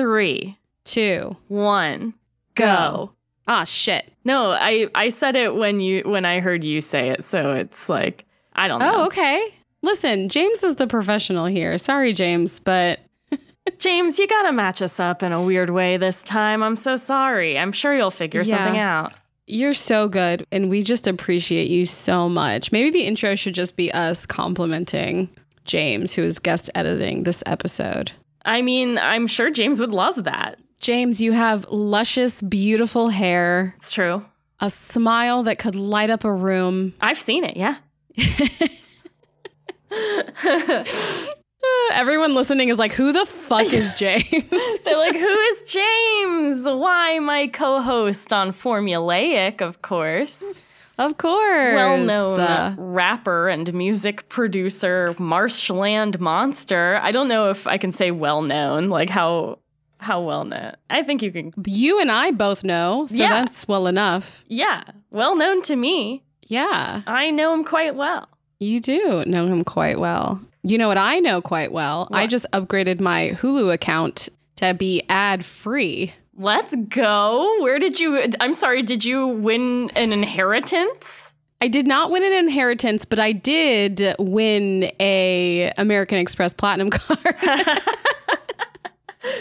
three, two, one, go. Ah, shit. No, I I said it when you when I heard you say it, so it's like I don't know. Oh, okay. Listen, James is the professional here. Sorry, James, but James, you gotta match us up in a weird way this time. I'm so sorry. I'm sure you'll figure Yeah. something out. you're so good and we just appreciate you so much. Maybe the intro should just be us complimenting James, who is guest editing this episode. I mean, I'm sure James would love that. James, you have luscious, beautiful hair, It's true. a smile that could light up a room. I've seen it, yeah. Everyone listening is like, who the fuck is James? They're like, who is James? Why my co-host on Formulaic, of course. Of course. Well-known Uh, rapper and music producer, Marshland Monster. I don't know if I can say well-known, like how how well known. I think you can. you and I both know, so Yeah. that's well enough. Yeah, well-known to me. Yeah, I know him quite well. you do know him quite well. You know what I know quite well? I just upgraded my Hulu account to be ad free. Let's go. Where did you? I'm sorry. Did you win an inheritance? I did not win an inheritance, but I did win a American Express Platinum card.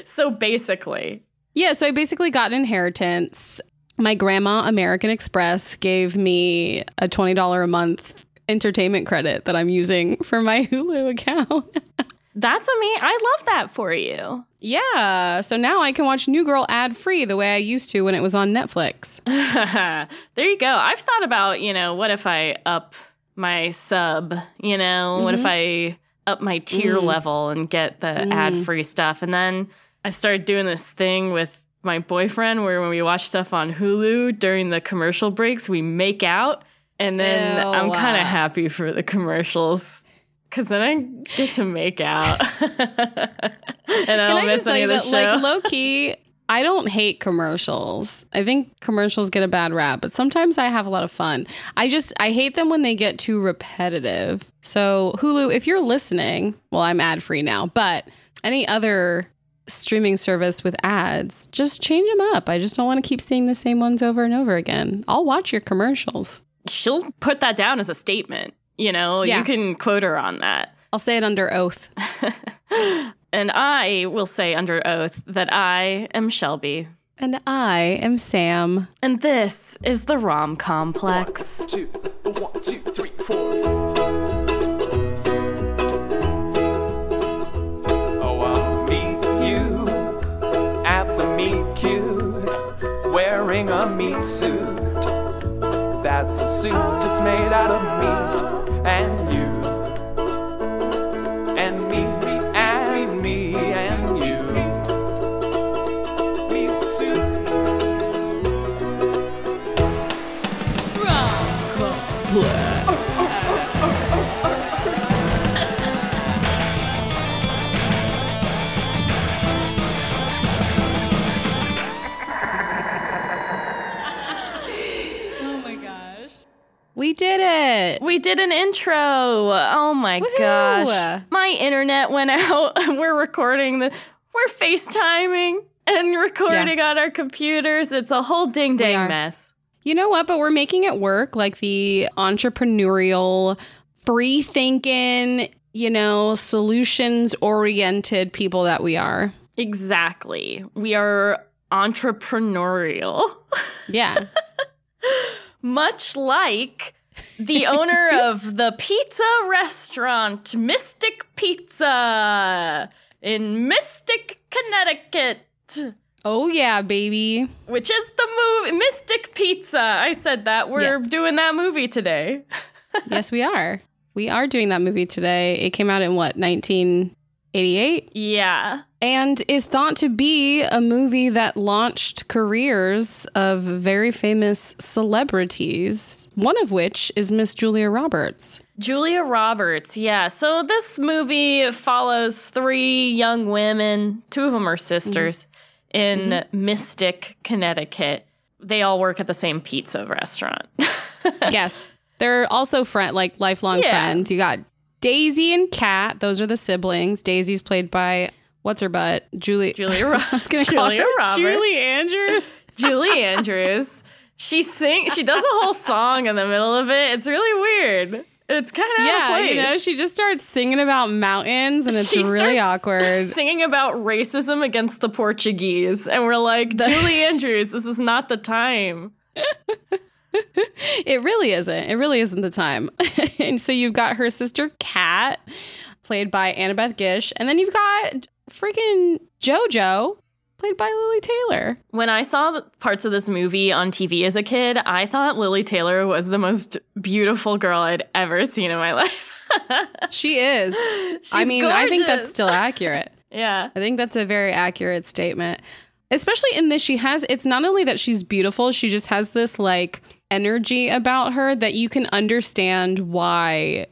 So basically, yeah, so I basically got an inheritance. My grandma, American Express, gave me a $20 a month entertainment credit that I'm using for my Hulu account. That's amazing. I love that for you. yeah, so now I can watch New Girl ad free the way I used to when it was on Netflix. there you go. I've thought about, you know, what if I up my sub, you know, what if I up my tier Mm. level and get the ad free stuff? And then I started doing this thing with my boyfriend where when we watch stuff on Hulu during the commercial breaks, we make out. And then Ew. I'm kind of happy for the commercials. Cause then I get to make out, and I Can don't I miss any you of the that, show. like, low key, I don't hate commercials. I think commercials get a bad rap, but sometimes I have a lot of fun. I just, I hate them when they get too repetitive. So, Hulu, if you're listening, well, I'm ad free now, but any other streaming service with ads, just change them up. I just don't want to keep seeing the same ones over and over again. I'll watch your commercials. She'll put that down as a statement. You know, Yeah. you can quote her on that. I'll say it under oath. And I will say under oath that I am Shelby. And I am Sam. And this is the Rom Complex. two, one, two, three, four. Oh, I'll meet you at the meet cute, wearing a meat suit. That's a suit that's made out of meat, and you, We did an intro. Oh my Woohoo. gosh. My internet went out. We're recording the we're FaceTiming and recording on our computers. It's a whole ding dang mess. You know what? But we're making it work like the entrepreneurial, free thinking, you know, solutions oriented people that we are. Exactly. We are entrepreneurial. Yeah. Much like the owner of the pizza restaurant Mystic Pizza in Mystic, Connecticut, oh, yeah, baby. which is the movie Mystic Pizza. I said that. We're Yes. doing that movie today. yes, we are. We are doing that movie today. It came out in what, 1988? Yeah. And is thought to be a movie that launched careers of very famous celebrities, one of which is Miss Julia Roberts. Julia Roberts, yeah. So this movie follows three young women, two of them are sisters, mm-hmm. in mm-hmm. Mystic, Connecticut. They all work at the same pizza restaurant. yes. They're also friend like lifelong Yeah. friends. You got Daisy and Kat, those are the siblings. Daisy's played by what's her butt? Julie. Julia, Ro- I call Julia Roberts. Julie Andrews. Julie Andrews. She sings. She does a whole song in the middle of it. It's really weird. It's kind of yeah, you know, she just starts singing about mountains, and it's She really awkward. Singing about racism against the Portuguese, and we're like, Julie Andrews, this is not the time. It really isn't. It really isn't the time. and so you've got her sister Kat, played by Annabeth Gish, and then you've got freaking JoJo, played by Lili Taylor. When I saw parts of this movie on TV as a kid, I thought Lili Taylor was the most beautiful girl I'd ever seen in my life. She is. She's I mean, I think that's still accurate. yeah. I think that's a very accurate statement. Especially in this, she has, it's not only that she's beautiful, she just has this like energy about her that you can understand why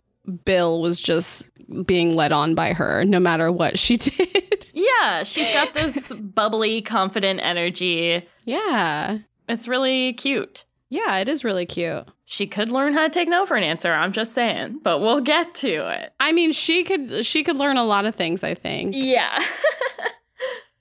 Bill was just being led on by her no matter what she did. Yeah, she's got this bubbly, confident energy. yeah. It's really cute. Yeah, it is really cute. She could learn how to take no for an answer, I'm just saying, but we'll get to it. I mean, she could she could learn a lot of things, I think. Yeah.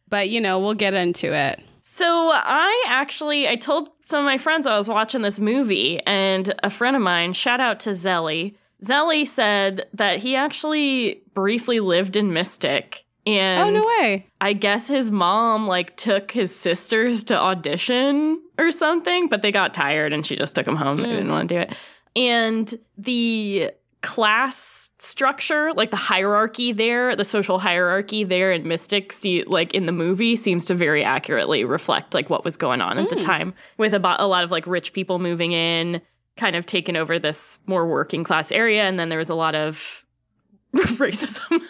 But you know, we'll get into it. So I actually I told some of my friends I was watching this movie, and a friend of mine, shout out to Zelly, Zelly said that he actually briefly lived in Mystic. And oh no way. I guess his mom like took his sisters to audition or something, but they got tired and she just took them home. They didn't mm. want to do it. And the class structure, like the hierarchy there, the social hierarchy there in Mystic, see, like in the movie, seems to very accurately reflect like what was going on at the mm. time, with about a lot of like rich people moving in, kind of taken over this more working class area, and then there was a lot of racism.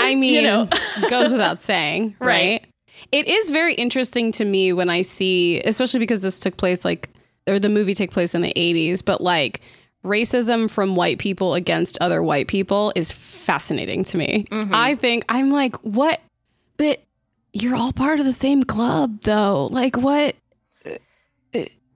I mean, You know. goes without saying, right? Right. It is very interesting to me when I see, especially because this took place like, or the movie took place in the 80s, but like racism from white people against other white people is fascinating to me. Mm-hmm. I think, I'm like, what? But you're all part of the same club, though. Like, what?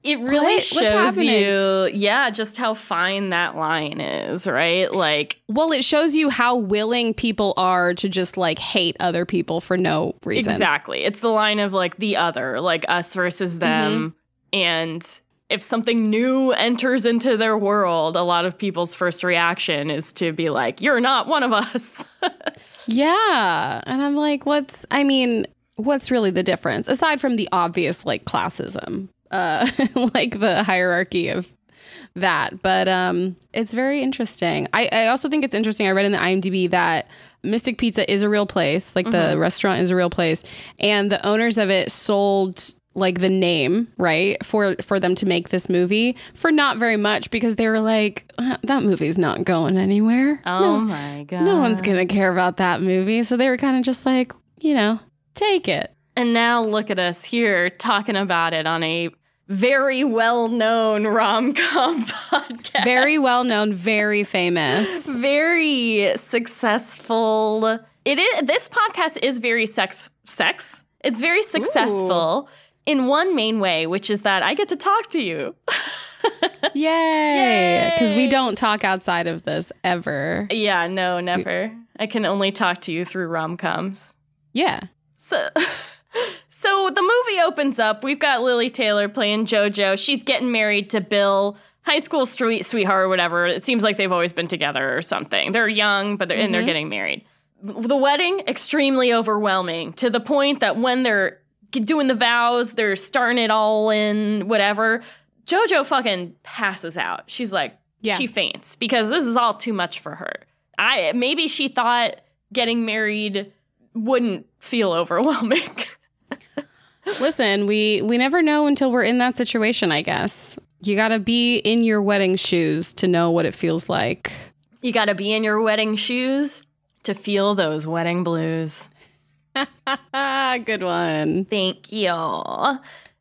It really What? Shows you, yeah, just how fine that line is, right? Like, Well, it shows you how willing people are to just like hate other people for no reason. exactly. It's the line of like the other, like us versus mm-hmm. them. And if something new enters into their world, a lot of people's first reaction is to be like, you're not one of us. Yeah. And I'm like, what's, I mean, what's really the difference aside from the obvious like classism, uh, like the hierarchy of that. But um, it's very interesting. I, I also think it's interesting. I read in the IMDb that Mystic Pizza is a real place, like the restaurant is a real place, and the owners of it sold like the name right for for them to make this movie for not very much because they were like "Uh, that movie's not going anywhere oh my God. no one's gonna care about that movie. So they were kind of just like, you know, take it. And now look at us here talking about it on a very well known rom com podcast. Very well known, very famous. very successful. It is this podcast is very sex sex. It's very successful in one main way, which is that I get to talk to you. Yay! Because we don't talk outside of this ever. yeah, no, never. I can only talk to you through rom coms. Yeah. So, so the movie opens up. We've got Lili Taylor playing JoJo. She's getting married to Bill, high school street sweetheart or whatever. It seems like they've always been together or something. They're young, but they're and they're mm-hmm. getting married. The wedding extremely overwhelming to the point that when they're doing the vows, they're starting it all in whatever. JoJo fucking passes out. She's like, Yeah. she faints because this is all too much for her. I maybe she thought getting married wouldn't feel overwhelming. Listen, we we never know until we're in that situation, I guess. You got to be in your wedding shoes to know what it feels like. you got to be in your wedding shoes to feel those wedding blues. Good one. Thank you.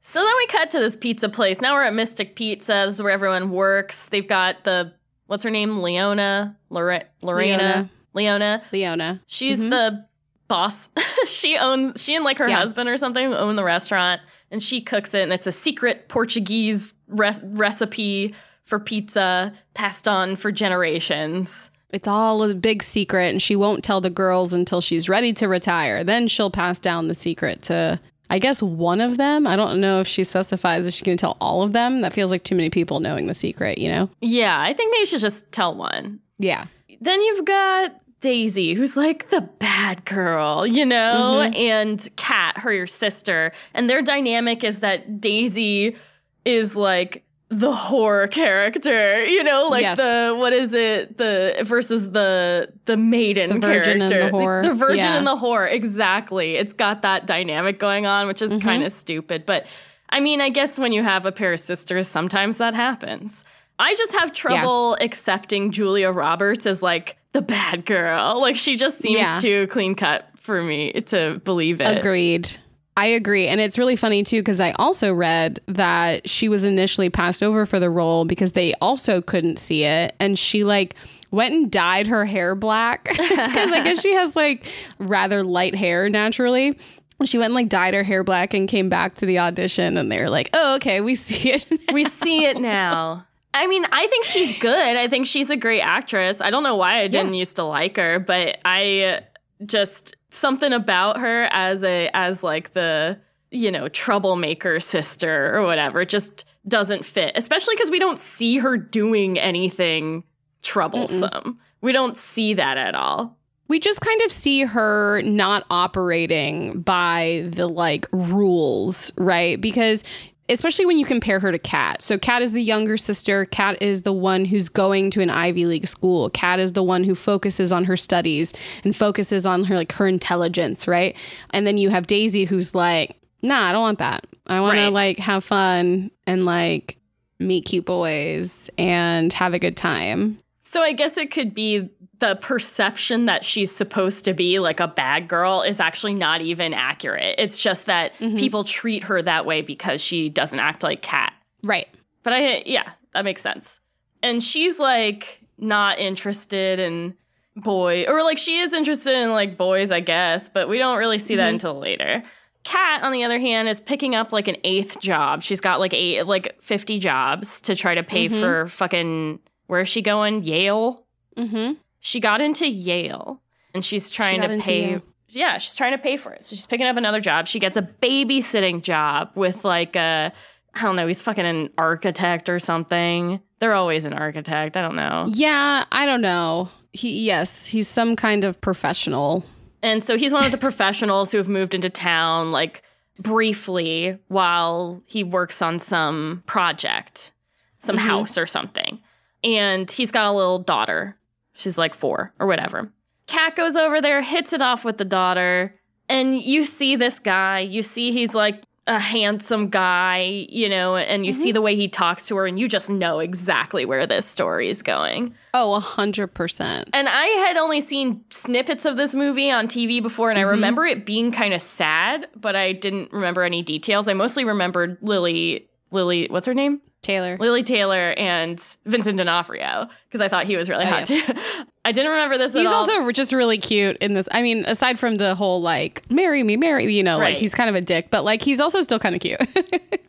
So then we cut to this pizza place. Now we're at Mystic Pizzas where everyone works. They've got the what's her name? Leona, Lore- Lorena, Leona. Leona. She's mm-hmm. the boss. she owns she and like her Yeah. husband or something own the restaurant and she cooks it and it's a secret Portuguese res- recipe for pizza passed on for generations. it's all a big secret and she won't tell the girls until she's ready to retire. Then she'll pass down the secret to I guess one of them. I don't know if she specifies that she's going to tell all of them. That feels like too many people knowing the secret, you know? Yeah, I think maybe she should just tell one. Yeah. Then you've got Daisy, who's like the bad girl, you know, and Kat, her your sister, and their dynamic is that Daisy is like the whore character, you know, like Yes. the what is it, the versus the the maiden The virgin and character, the whore. the, virgin Yeah. and the whore, exactly. It's got that dynamic going on, which is Mm-hmm. kind of stupid, but I mean, I guess when you have a pair of sisters, sometimes that happens. I just have trouble accepting Julia Roberts as like the bad girl. Like she just seems Yeah. too clean cut for me to believe it. Agreed. I agree. And it's really funny too, because I also read that she was initially passed over for the role because they also couldn't see it. And she like went and dyed her hair black because I guess she has like rather light hair naturally. She went and like dyed her hair black and came back to the audition and they were like, oh, okay, we see it. We see it now. I mean, I think she's good. I think she's a great actress. I don't know why I didn't used to like her, but I just something about her as a as like the you know troublemaker sister or whatever just doesn't fit. Especially because we don't see her doing anything troublesome. We don't see that at all. we just kind of see her not operating by the like rules, right? Because especially when you compare her to Kat. So Kat is the younger sister. Kat is the one who's going to an Ivy League school. Kat is the one who focuses on her studies and focuses on her like her intelligence, right? And then you have Daisy who's like, "Nah, I don't want that. I want to Right. like have fun and like meet cute boys and have a good time." So I guess it could be the perception that she's supposed to be like a bad girl is actually not even accurate. It's just that mm-hmm. people treat her that way because she doesn't act like Kat. Right. But I yeah, that makes sense. And she's like not interested in boy or like she is interested in like boys, I guess, but we don't really see that mm-hmm. until later. Kat, on the other hand, is picking up like an eighth job. She's got like eight like 50 jobs to try to pay mm-hmm. for fucking where is she going? Yale? Mm-hmm. she got into Yale and she's trying got to pay Yale. yeah, she's trying to pay for it. So she's picking up another job. She gets a babysitting job with like a I don't know, he's fucking an architect or something. They're always an architect. I don't know. Yeah, I don't know. He yes, he's some kind of professional. And so he's one of the professionals who have moved into town like briefly while he works on some project, some house or something. And he's got a little daughter. She's like four or whatever. Kat goes over there, hits it off with the daughter, and you see this guy. You see he's like a handsome guy, you know, and you see mm-hmm. the way he talks to her, and you just know exactly where this story is going. Oh, a hundred percent. And I had only seen snippets of this movie on TV before, and I mm-hmm. remember it being kind of sad, but I didn't remember any details. I mostly remembered Lili, Lili, what's her name? Taylor. Lili Taylor and Vincent D'Onofrio, because I thought he was really Oh, hot too. I didn't remember this He's at all. He's also just really cute in this. I mean, aside from the whole like marry me, marry you know, Right. like he's kind of a dick, but like he's also still kind of cute.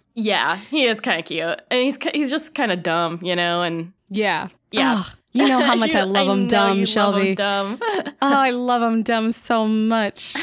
yeah, he is kind of cute, and he's he's just kind of dumb, you know. And yeah. Yeah. You know how much I You- love him know dumb, Shelby. him dumb. oh, I love him dumb so much.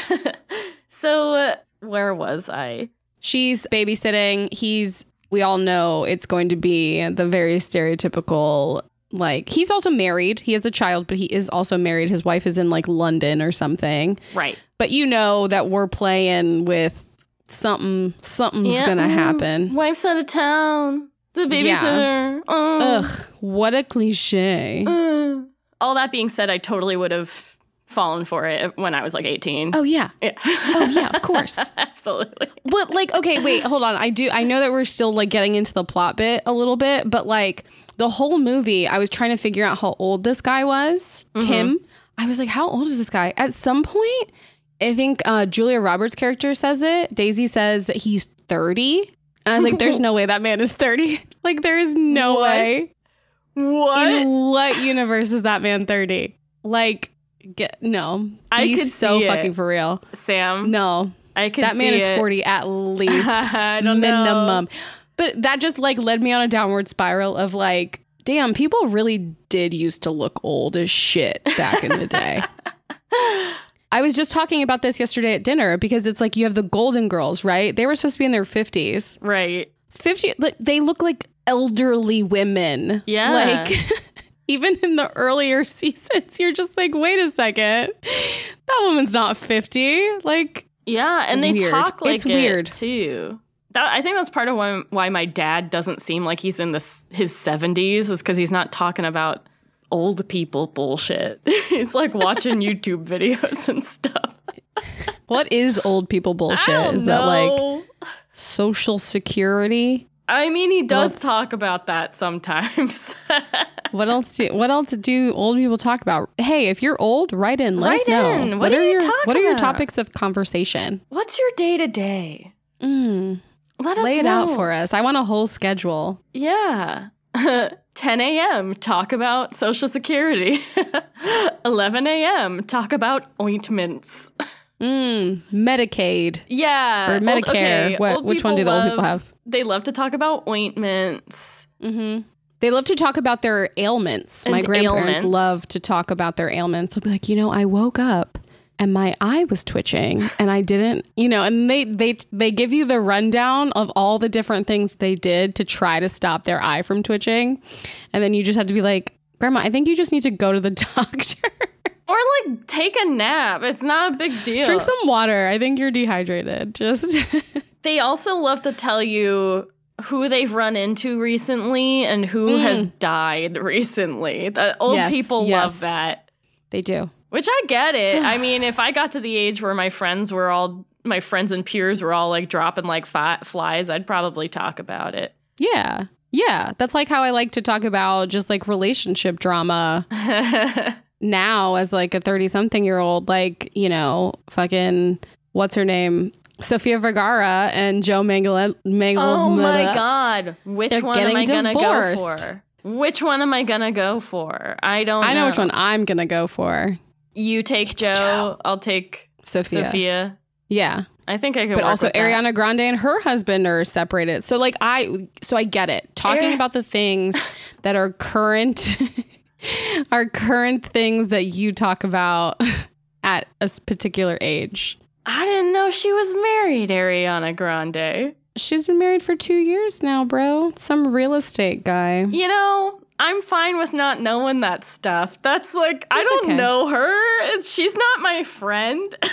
so uh, where was I? She's babysitting. He's we all know it's going to be the very stereotypical like he's also married. He has a child, but he is also married. His wife is in like London or something. Right. But you know that we're playing with something something's Yeah, gonna mm, happen. Wife's out of town. The Yeah. babysitter. Uh, Ugh, what a cliche. uh. All that being said, I totally would have fallen for it when I was like 18. Oh yeah. Yeah. Oh yeah, of course. Absolutely. But like, okay, wait, hold on. I do. I know that we're still like getting into the plot bit a little bit, but like the whole movie, I was trying to figure out how old this guy was. Tim. I was like, how old is this guy? At some point, I think uh, Julia Roberts' character says it. Daisy says that he's thirty, and I was like, there's no way that man is thirty. Like, there is no What? way. What? In what universe is that man thirty? Like, get no. I could so see it. fucking for real. Sam, No, I can that man is it. 40 at least I don't know. but that just like led me on a downward spiral of like Damn, people really did used to look old as shit back in the day. I was just talking about this yesterday at dinner because it's like you have the Golden Girls, right? They were supposed to be in their 50s. Right. 50 like, they look like elderly women. Yeah. Like even in the earlier seasons, you're just like, wait a second. That woman's not 50. Like Yeah, and they Weird. talk like It's it, weird. too. That, I think that's part of why, why my dad doesn't seem like he's in this, his 70s is because he's not talking about old people bullshit. he's like watching YouTube videos and stuff. what is old people bullshit? Is that like social security? I mean, he does Well- talk about that sometimes. What else do what else do old people talk about? Hey, if you're old, write in. Let us Write know. in. What do are you your what are your topics of conversation? What's your day to day? Mm, Let us lay it know. out for us. I want a whole schedule. Yeah. 10 a.m. Talk about Social Security. 11 a.m. Talk about ointments. Mm, Medicaid Yeah. or old- Medicare. okay, what, old which one do the old people have? They love to talk about ointments. hmm They love to talk about their ailments. My grandparents ailments. love to talk about their ailments. They'll be like, you know, I woke up and my eye was twitching and I didn't, you know, and they they they give you the rundown of all the different things they did to try to stop their eye from twitching. And then you just have to be like, Grandma, I think you just need to go to the doctor. Or like take a nap. It's not a big deal. Drink some water. I think you're dehydrated. Just they also love to tell you who they've run into recently and who Mm. has died recently. The old Yes, people yes. love that. they do. Which I get it. I mean, if I got to the age where my friends were all my friends and peers were all like dropping like fi- flies, I'd probably talk about it. Yeah. Yeah. That's like how I like to talk about just like relationship drama. now as like a 30 something year old like you know fucking what's her name Sofia Vergara and Joe Mangala Mangal oh my god, which They're one am I getting gonna go for? Which one am I gonna go for? I don't. I know which one I'm gonna go for You take Joe, Joe. I'll take Sofia Sofia. yeah I think I could. but work also with that. Ariana Grande and her husband are separated so like I so I get it talking Ari- about the things that are current are current things that you talk about at a particular age I didn't know she was married, Ariana Grande. She's been married for two years now, bro. Some real estate guy. You know, I'm fine with not knowing that stuff. That's like I don't okay. know her. It's, she's not my friend.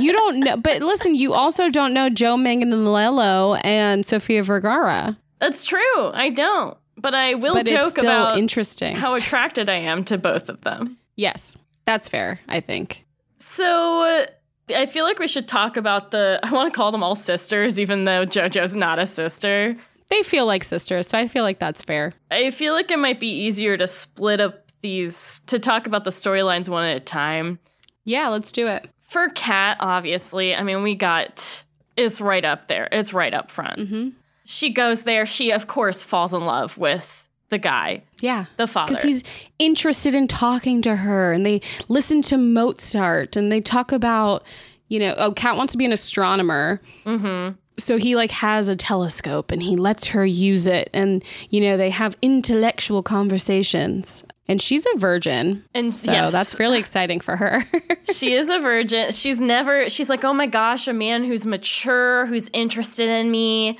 You don't know, but listen, you also don't know Joe Manganiello and Sofia Vergara. That's true. I don't. But I will But joke it's about interesting. how attracted I am to both of them. yes, that's fair, I think. So uh, I feel like we should talk about the. I want to call them all sisters, even though JoJo's not a sister. They feel like sisters, so I feel like that's fair. I feel like it might be easier to split up these, to talk about the storylines one at a time. Yeah, let's do it. For Kat, obviously, I mean, we got. It's right up there. It's right up front. Mm-hmm. She goes there. She, of course, falls in love with the guy, Yeah. the father. Because he's interested in talking to her, and they listen to Mozart, and they talk about, you know, oh, Kat wants to be an astronomer. mm-hmm. so he like has a telescope and he lets her use it and you know they have intellectual conversations and she's a virgin And so yes, that's really exciting for her she is a virgin. She's never, she's like, oh my gosh, a man who's mature, who's interested in me.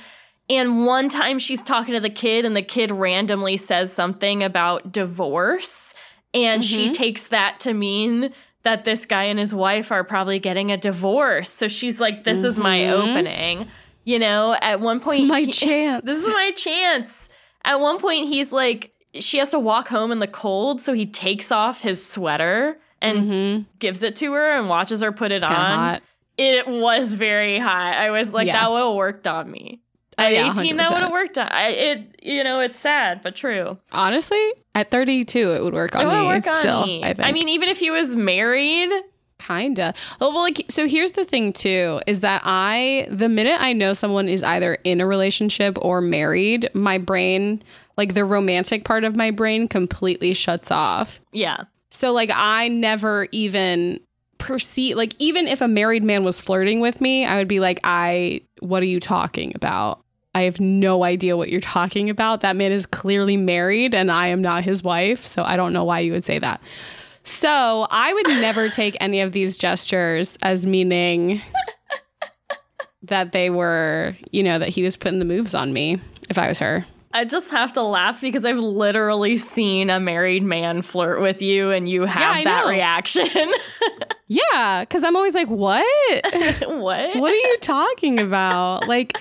And one time she's talking to the kid, and the kid randomly says something about divorce. And she takes that to mean that this guy and his wife are probably getting a divorce. So she's like, this is my Mhm. opening. You know, at one point, my he- chance. This is my chance. At one point, he's like, she has to walk home in the cold. So he takes off his sweater and mm-hmm. gives it to her and watches her put it on. hot It was very hot. I was like, Yeah. that will worked on me. At yeah, 18, that 100%. would have worked on. I, it, you know, it's sad but true. honestly at 32 it would work on it would me work on still me. I. I mean, even if he was married, kinda oh, well like so here's the thing too is that i the minute i know someone is either in a relationship or married my brain like the romantic part of my brain completely shuts off yeah, So like I never even perceive like even if a married man was flirting with me, I would be like, I what are you talking about? I have no idea what you're talking about. That man is clearly married and I am not his wife. So I don't know why you would say that. So I would never take any of these gestures as meaning that they were, you know, that he was putting the moves on me if I was her. I just have to laugh because I've literally seen a married man flirt with you and you have I that know. reaction. Yeah, because I'm always like, what? what? what are you talking about? Like,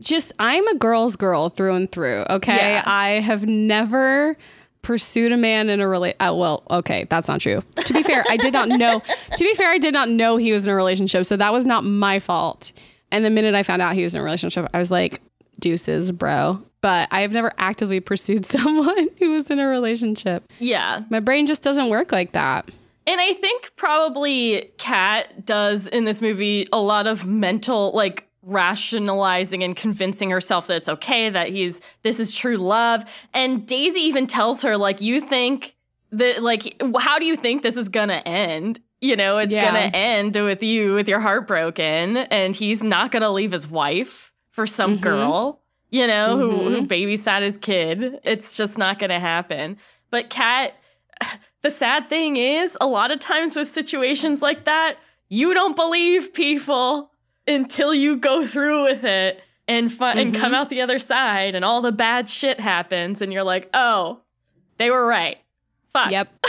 just I'm a girl's girl through and through. Okay, Yeah. I have never pursued a man in a relate. Uh, well, okay, that's not true. To be fair, I did not know. To be fair, I did not know he was in a relationship, so that was not my fault. And the minute I found out he was in a relationship, I was like, deuces, bro. But I have never actively pursued someone who was in a relationship. Yeah. My brain just doesn't work like that. And I think probably Kat does in this movie a lot of mental, like, rationalizing and convincing herself that it's okay, that he's, this is true love. And Daisy even tells her, like, you think that, like, how do you think this is gonna end? You know, it's Yeah. gonna end with you with your heart broken, and he's not gonna leave his wife for some mm-hmm. girl, you know, who, who mm-hmm. babysat his kid. It's just not gonna happen. But Kat, the sad thing is, a lot of times with situations like that, you don't believe people until you go through with it and fu- and come mm-hmm. out the other side, and all the bad shit happens, and you're like, oh, they were right. Fuck. Yep.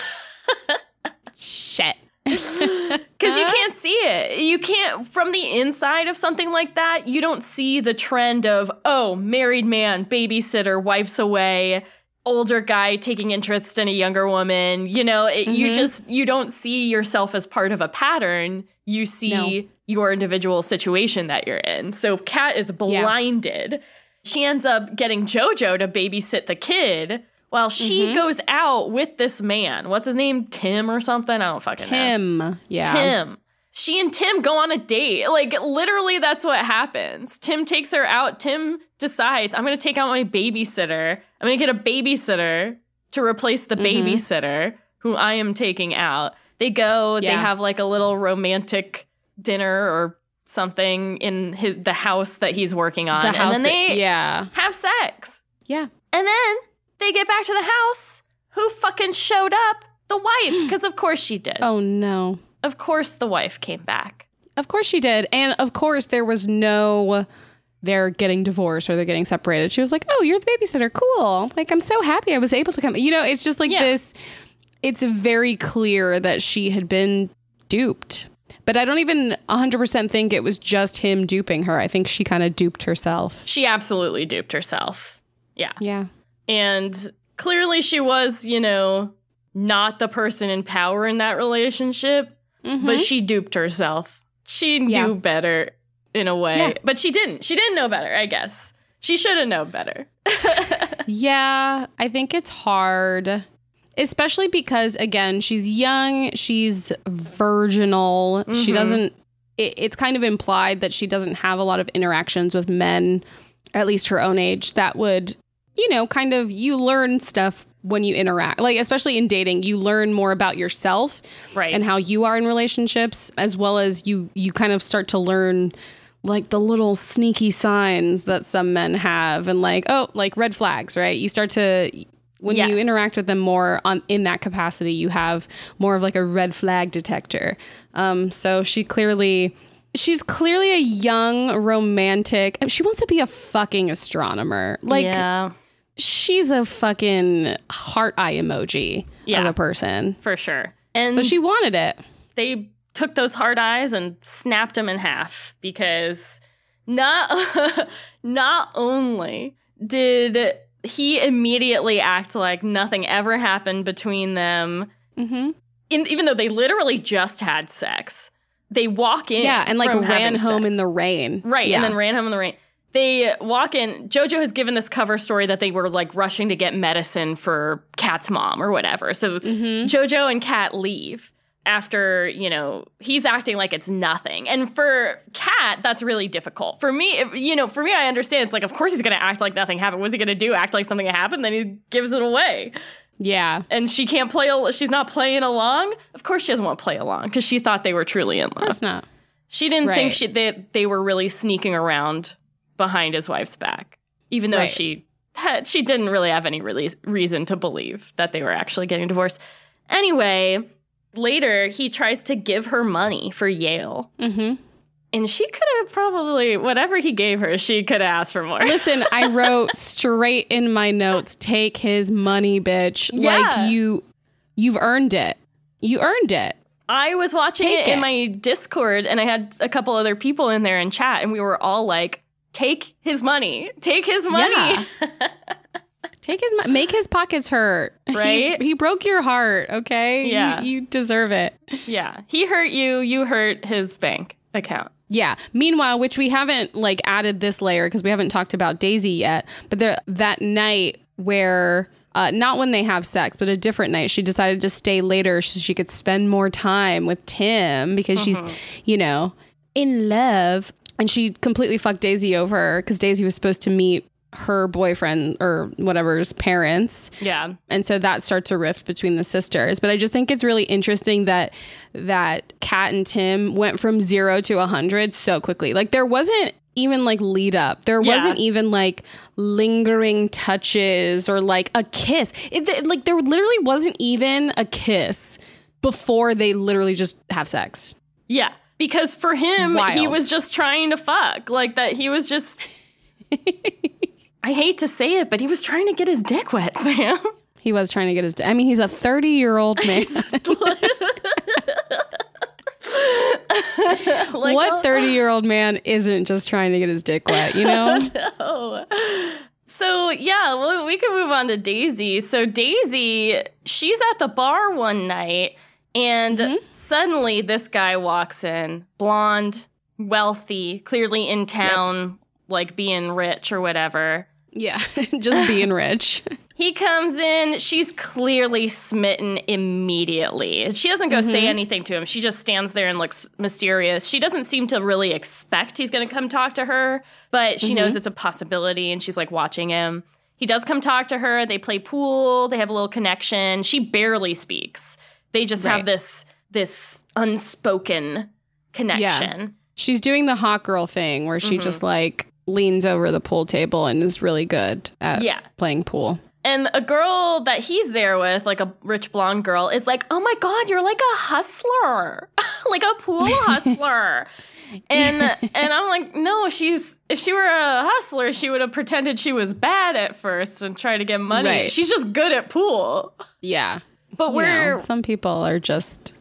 Shit. Because you can't see it. You can't, from the inside of something like that, you don't see the trend of, oh, married man, babysitter, wife's away, older guy taking interest in a younger woman. You know, it, you mm-hmm. just, you don't see yourself as part of a pattern. You see No. your individual situation that you're in. So Kat is blinded. She ends up getting JoJo to babysit the kid. While she mm-hmm. goes out with this man, what's his name? Tim or something? I don't fucking know. Tim. Yeah. Tim. She and Tim go on a date. Like, literally, that's what happens. Tim takes her out. Tim decides, I'm going to take out my babysitter. I'm going to get a babysitter to replace the Mm-hmm. babysitter who I am taking out. They go, they have like a little romantic dinner or something in his, the house that he's working on. The and then that- they yeah. have sex. Yeah. And then they get back to the house. Who fucking showed up? The wife. Because of course she did. Oh no. Of course the wife came back. Of course she did. And of course there was no they're getting divorced or they're getting separated. She was like, "Oh, you're the babysitter. Cool. Like I'm so happy I was able to come." You know, it's just like Yeah. this it's very clear that she had been duped. But I don't even 100% think it was just him duping her. I think she kind of duped herself. She absolutely duped herself. Yeah. Yeah. And clearly she was, you know, not the person in power in that relationship, but mm-hmm. she duped herself. She Yeah. knew better in a way, Yeah. but she didn't. She didn't know better, I guess. She should have known better. Yeah, I think it's hard, especially because again, she's young, she's virginal. She mm-hmm. doesn't. It, it's kind of implied that she doesn't have a lot of interactions with men, at least her own age. That would, you know, kind of you learn stuff when you interact. Like especially in dating, you learn more about yourself Right. and how you are in relationships, as well as you you kind of start to learn like the little sneaky signs that some men have and like oh like red flags right you start to when you interact with them more on in that capacity you have more of like a red flag detector um so she clearly she's clearly a young romantic she wants to be a fucking astronomer like yeah, she's a fucking heart eye emoji of a person for sure. And so she wanted it they took those hard eyes and snapped them in half because not not only did he immediately act like nothing ever happened between them mm-hmm. in, even though they literally just had sex they walk in yeah and like ran home sex. in the rain right yeah. and then ran home in the rain they walk in jojo has given this cover story that they were like rushing to get medicine for kat's mom or whatever. So Mm-hmm. jojo and kat leave after you know he's acting like it's nothing. And for kat that's really difficult. For me if, you know for me i understand. It's like of course he's gonna act like nothing happened. What's he gonna do act like something happened? Then he gives it away. Yeah. And she can't play she's not playing along? Of course she doesn't want to play along because she thought they were truly in love. Of course not. she didn't think Right. she, they, they were really sneaking around behind his wife's back, even though Right. she had, she didn't really have any really reason to believe that they were actually getting divorced. Anyway, later he tries to give her money for Yale. Mm-hmm. And she could have probably, whatever he gave her, she could have asked for more. Listen, I wrote straight in my notes, take his money, bitch. Yeah. Like you you've earned it. You earned it. I was watching Take it, in my Discord and I had a couple other people in there in chat and we were all like, take his money. Take his money. Yeah. Take his mo- make his pockets hurt. He- Right? He, broke your heart, okay? You- Yeah. You, deserve it. yeah. He hurt you, you hurt his bank account. Yeah. Meanwhile, which we haven't like added this layer because we haven't talked about Daisy yet, but there that night where uh, not when they have sex, but a different night, she decided to stay later so she could spend more time with Tim because she's, you know, in love. And she completely fucked Daisy over because Daisy was supposed to meet her boyfriend or whatever's parents Yeah. and so that starts a rift between the sisters but i just think it's really interesting that that kat and tim went from zero to a 100 so quickly like there wasn't even like lead up there Yeah. wasn't even like lingering touches or like a kiss it, th- like there literally wasn't even a kiss before they literally just have sex Yeah. Because for him, he was just trying to fuck. Like that he was just I hate to say it, but he was trying to get his dick wet, Sam. he was trying to get his dick i mean he's a 30 year old man like, what 30 year old man isn't just trying to get his dick wet you know oh. So yeah, well, we can move on to Daisy. So Daisy, she's at the bar one night, and Mm-hmm. suddenly this guy walks in, blonde, wealthy, clearly in town, like being rich or whatever. Yeah, just being rich. He comes in, she's clearly smitten immediately. She doesn't go Mm-hmm. say anything to him. She just stands there and looks mysterious. She doesn't seem to really expect he's going to come talk to her, but she Mm-hmm. knows it's a possibility and she's like watching him. He does come talk to her. They play pool. They have a little connection. She barely speaks. They just have this this unspoken connection. Yeah. She's doing the hot girl thing where she just mm-hmm. like leans over the pool table and is really good at Yeah. playing pool. And a girl that he's there with, like a rich blonde girl, is like, "Oh my god, you're like a hustler, like a pool hustler." and and I'm like, "No, she's if she were a hustler, she would have pretended she was bad at first and try to get money. Right. She's just good at pool." Yeah. But we're know, some people are just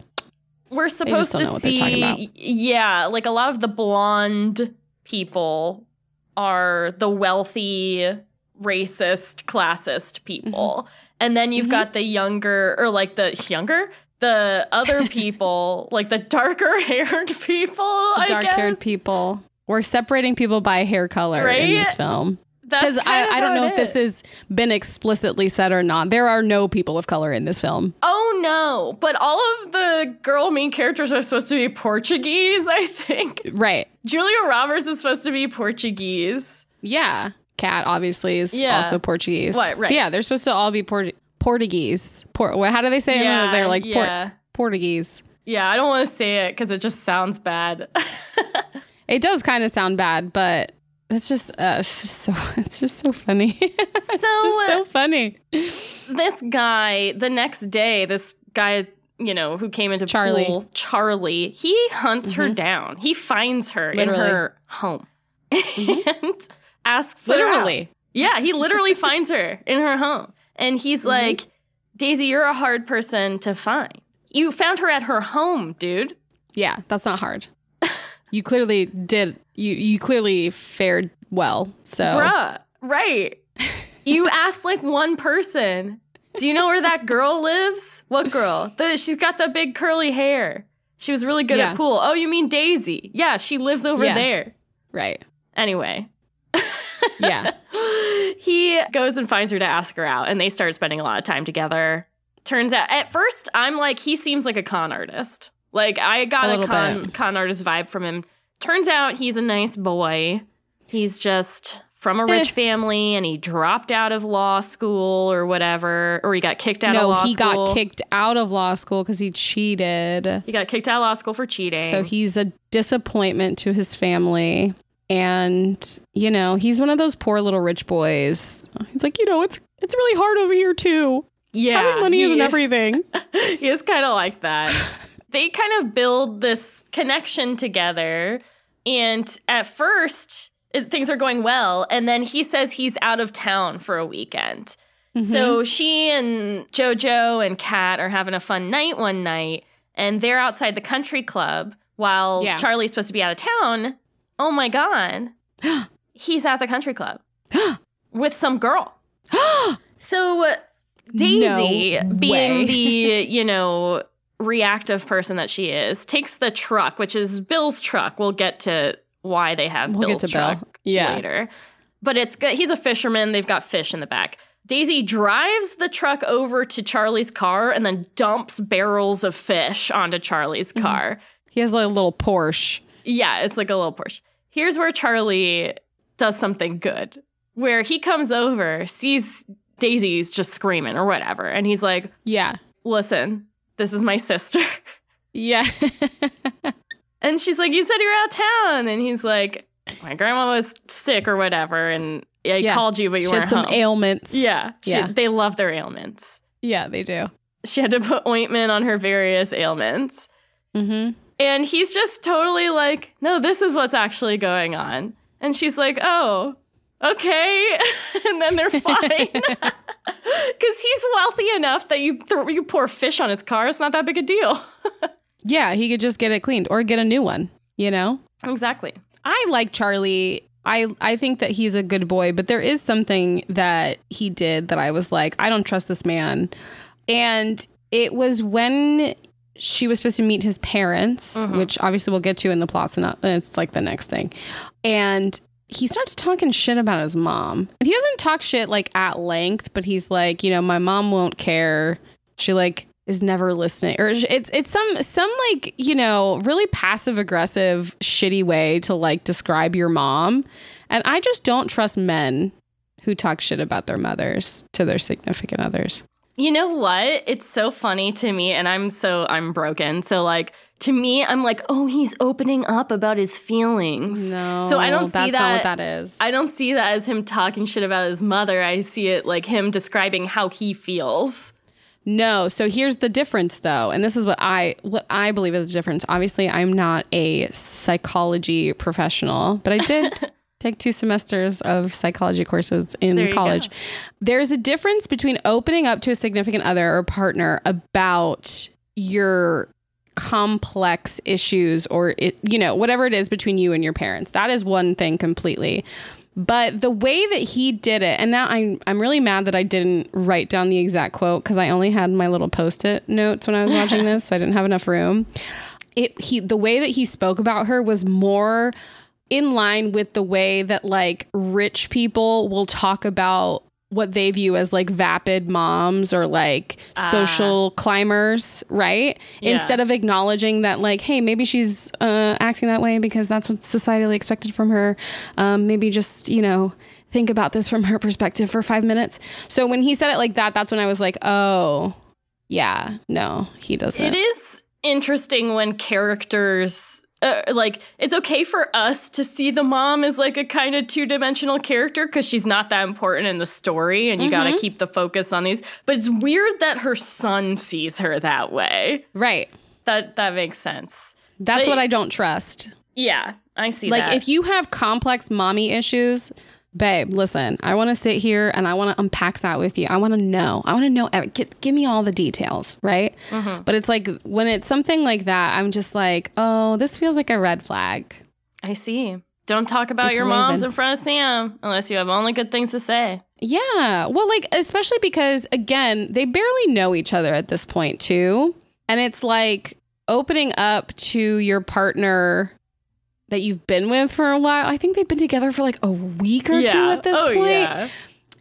we're supposed don't to know what they're see yeah like a lot of the blonde people are the wealthy racist classist people Mm-hmm. and then you've got the younger or like the younger the other people like the darker haired people dark haired people. We're separating people by hair color right? in this film. Because I, I don't know if this has been explicitly said or not. There are no people of color in this film. oh no but all of the girl main characters are supposed to be portuguese i think Right. julia roberts is supposed to be portuguese Yeah. Kat obviously is Yeah. also Portuguese. What, right. But yeah, they're supposed to all be Port- Portuguese. Por- what- how do they say it? Yeah, They're like yeah. Portuguese. Yeah, I don't want to say it because it just sounds bad. It does kind of sound bad, but it's just uh, it's just so it's just so funny. it's So, just so uh, funny. this guy, the next day, this guy, you know, who came into Charlie. pool, Charlie, he hunts her down. He finds her Literally. in her home and asks. Literally. Yeah, he literally finds her in her home. And he's like, Daisy, you're a hard person to find. You found her at her home, dude. Yeah, that's not hard. You clearly did. You you clearly fared well. So Bruh, right. You asked like one person. Do you know where that girl lives? What girl? The, she's got the big curly hair. She was really good Yeah. at pool. Oh, you mean Daisy? Yeah, she lives over Yeah. there. right. Anyway, Yeah. he goes and finds her to ask her out, and they start spending a lot of time together. Turns out, at first, I'm like, he seems like a con artist. Like, I got A a, con, bit. con artist vibe from him. Turns out he's a nice boy. He's just from a rich Eh. family, and he dropped out of law school or whatever, or he got kicked out of no, law he school. got kicked out of law school because he cheated. He got kicked out of law school for cheating. So he's a disappointment to his family. And, you know, he's one of those poor little rich boys. He's like, you know, it's it's really hard over here too. Yeah. Having money he isn't is- everything. he is kind of like that. they kind of build this connection together. And at first, it, things are going well. And then he says he's out of town for a weekend. So she and JoJo and Kat are having a fun night one night. And they're outside the country club while Yeah. Charlie's supposed to be out of town. Oh my God. he's at the country club with some girl. So uh, Daisy, No being the, you know, reactive person that she is, takes the truck, which is Bill's truck. We'll get to why they have We'll get Bill's to Bill. truck Yeah. later. But it's good. He's a fisherman. They've got fish in the back. Daisy drives the truck over to Charlie's car and then dumps barrels of fish onto Charlie's Mm-hmm. car. He has like a little Porsche. Yeah, it's like a little Porsche. Here's where Charlie does something good, where he comes over, sees Daisy's just screaming or whatever, and he's like, Yeah. "Listen, this is my sister." Yeah. And she's like, "You said you were out of town," and he's like, "My grandma was sick or whatever, and I Yeah. called you, but you she had weren't some home." ailments. yeah, she- Yeah. they love their ailments. Yeah, they do. She had to put ointment on her various ailments. Mm-hmm. And he's just totally like, no, this is what's actually going on. And she's like, oh, okay. and then they're fine. Because he's wealthy enough that you, th- you pour fish on his car. It's not that big a deal. Yeah, he could just get it cleaned or get a new one, you know? exactly. I like Charlie. I I think that he's a good boy, but there is something that he did that I was like, I don't trust this man. And it was when she was supposed to meet his parents, mm-hmm. which obviously we'll get to in the plots and it's like the next thing. And he starts talking shit about his mom. And he doesn't talk shit like at length, but he's like, you know, my mom won't care. She like is never listening or it's it's some some like you know really passive aggressive shitty way to like describe your mom and i just don't trust men who talk shit about their mothers to their significant others You know what? It's so funny to me, and I'm so I'm broken. So like to me, I'm like, oh, he's opening up about his feelings. no so I don't that's see not that. what that is I don't see that as him talking shit about his mother. I see it like him describing how he feels. No, so here's the difference though, and this is what I what I believe is the difference. Obviously, I'm not a psychology professional, but I did take two semesters of psychology courses in college. go. There's a difference between opening up to a significant other or partner about your complex issues or it you know whatever it is between you and your parents. That is one thing completely. But the way that he did it, and now I'm I'm really mad that I didn't write down the exact quote because I only had my little post-it notes when I was watching this, so I didn't have enough room. It he the way that he spoke about her was more in line with the way that like rich people will talk about what they view as like vapid moms or like social climbers, right? Yeah. Instead of acknowledging that like, hey, maybe she's uh, acting that way because that's what's societally expected from her. Um, maybe just you know think about this from her perspective for five minutes. So when he said it like that, that's when I was like, oh, yeah, no, he doesn't. It is interesting when characters uh, like it's okay for us to see the mom as like a kind of two-dimensional character because she's not that important in the story and you got to keep the focus on these. But it's weird that her son sees her that way. Right. that that makes sense. That's But- what I don't trust. yeah i see Like that. if you have complex mommy issues, babe, listen, I want to sit here and I want to unpack that with you. I want to know. I want to know. Get, give me all the details, right? Mm-hmm. But it's like when it's something like that, I'm just like, oh, this feels like a red flag. i see don't talk about It's your moms in front of sam unless you have only good things to say Yeah. Well, like, especially because, again, they barely know each other at this point, too. And it's like opening up to your partner that you've been with for a while. I think they've been together for like a week or two at this oh point. yeah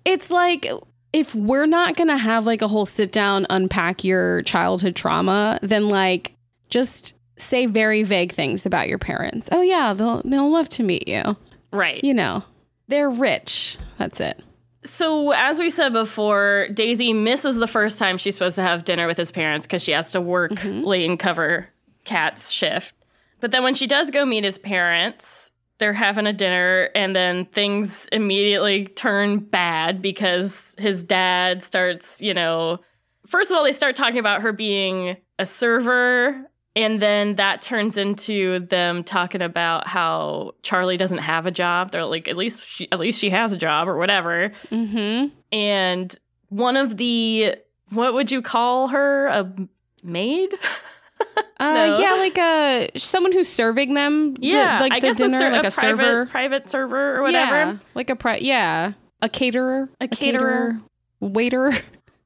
It's like, if we're not going to have like a whole sit down, unpack your childhood trauma, then like just say very vague things about your parents. Oh, yeah, they'll, they'll love to meet you. right You know, they're rich. That's it. So, as we said before, Daisy misses the first time she's supposed to have dinner with his parents because she has to work mm-hmm. late and cover Kat's shift. But then when she does go meet his parents, they're having a dinner and then things immediately turn bad because his dad starts, you know, first of all, they start talking about her being a server. And then that turns into them talking about how Charlie doesn't have a job. They're like, at least she, at least she has a job or whatever. Mm-hmm. And one of the, what would you call her? A maid? Uh, yeah, like a someone who's serving them. d- Yeah, like I the guess dinner, a, ser- like a, a, private server, private server or whatever. Yeah, like a pri- yeah, a caterer, A caterer. waiter.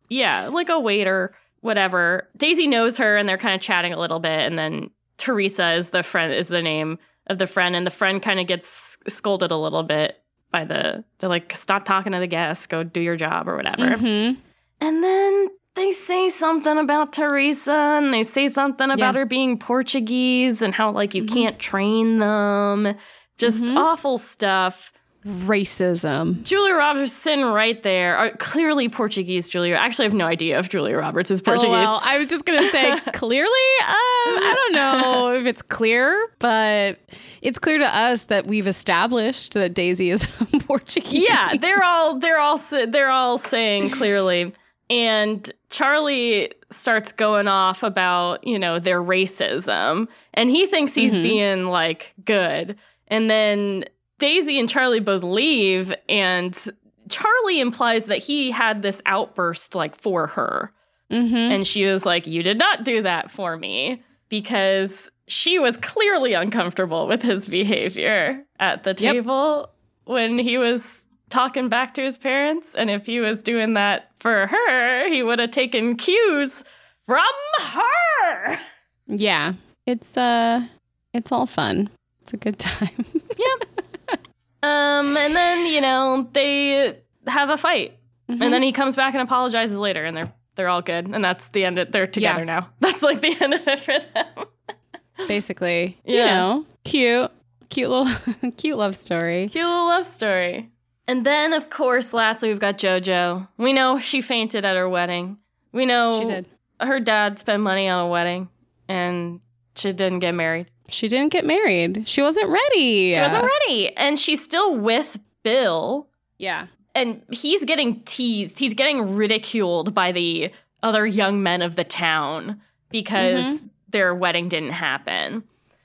Yeah, like a waiter, whatever. Daisy knows her and they're kind of chatting a little bit and then Teresa is the friend is the name of the friend and the friend kind of gets scolded a little bit by the they're like stop talking to the guests, go do your job or whatever. Mhm. And then they say something about Teresa and they say something about Yeah. her being Portuguese and how like you Mhm. can't train them. Just Mhm. awful stuff. Racism. Julia Roberts sitting right there. Uh, clearly Portuguese Julia. Actually, I have no idea if Julia Roberts is Portuguese. LOL. I was just gonna say clearly. Um, I don't know if it's clear, but it's clear to us that we've established that Daisy is Portuguese. Yeah, they're all they're all they're all saying clearly, and Charlie starts going off about you know their racism, and he thinks he's Mhm. being like good, and then Daisy and Charlie both leave, and Charlie implies that he had this outburst like for her, Mm-hmm. and she was like, "You did not do that for me," because she was clearly uncomfortable with his behavior at the Yep. table when he was talking back to his parents. And if he was doing that for her, he would have taken cues from her. Yeah, it's uh, it's all fun. It's a good time. Um, and then you know they have a fight, Mm-hmm. and then he comes back and apologizes later, and they're they're all good, and that's the end. Of, they're together now. That's like the end of it for them. Basically, you know, cute, cute little, cute love story. Cute little love story. And then, of course, lastly, we've got JoJo. We know she fainted at her wedding. We know She did. her dad spent money on a wedding, and she didn't get married. She didn't get married. She wasn't ready. She wasn't ready, and she's still with Bill. Yeah. and he's getting teased. He's getting ridiculed by the other young men of the town because mm-hmm. their wedding didn't happen.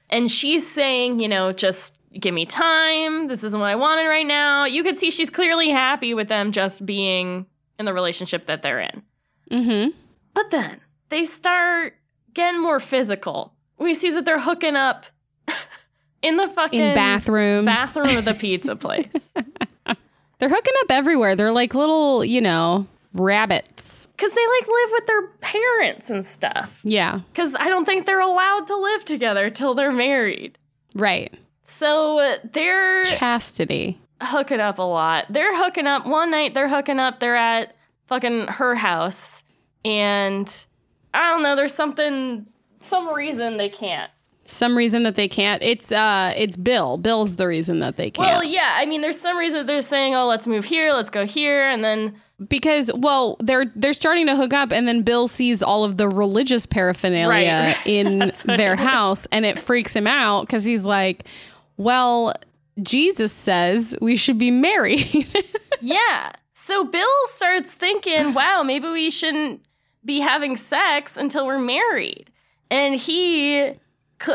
And she's saying, you know, just give me time. This isn't what I wanted right now. You can see she's clearly happy with them just being in the relationship that they're in. Mm-hmm. But then they start getting more physical. We see that they're hooking up in the fucking In bathrooms. bathroom of the pizza place. They're hooking up everywhere. They're like little, you know, rabbits. Because they like live with their parents and stuff. Yeah. Because I don't think they're allowed to live together till they're married. Right. So they're Chastity. hooking up a lot. They're hooking up. One night they're hooking up. They're at fucking her house. And I don't know, there's something, some reason they can't. Some reason that they can't. It's uh it's Bill. Bill's the reason that they can't. Well, yeah, I mean, there's some reason they're saying, oh, let's move here, let's go here. And then, because well, they're they're starting to hook up and then Bill sees all of the religious paraphernalia Right. in their house and it freaks him out cuz he's like, "Well, Jesus says we should be married." yeah. So Bill starts thinking, wow, maybe we shouldn't be having sex until we're married. And he